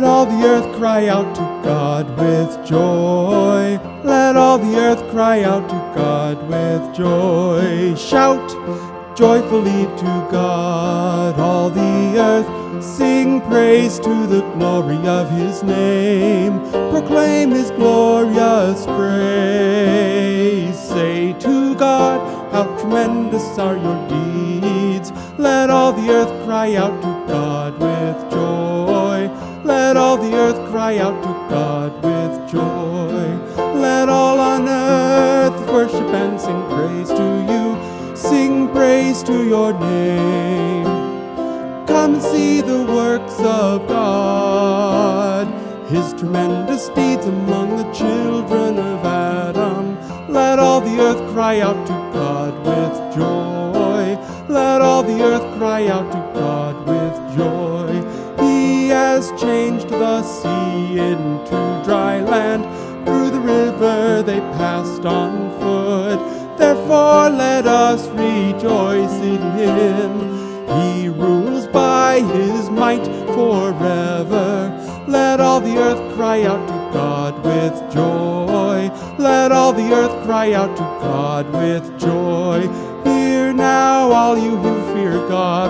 the earth cry out to God with joy. Let all the earth cry out to God with joy. Shout joyfully to God, all the earth. Sing praise to the glory of his name. Proclaim his glorious praise. Say to God, how tremendous are your deeds. Let all the earth cry out to God with cry out to God with joy. Let all on earth worship and sing praise to you. Sing praise to your name. Come and see the works of God, His tremendous deeds among the children of Adam. Let all the earth cry out to God with joy. Let all the earth cry out to God has changed the sea into dry land. Through the river they passed on foot. Therefore let us rejoice in him. He rules by his might forever. Let all the earth cry out to God with joy. Let all the earth cry out to God with joy. Hear now, all you who fear God,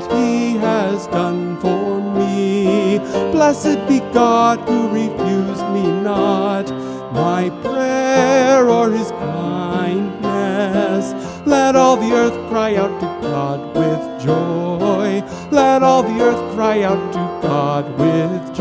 he has done for me. Blessed be God who refused me not my prayer or his kindness. Let all the earth cry out to God with joy. Let all the earth cry out to God with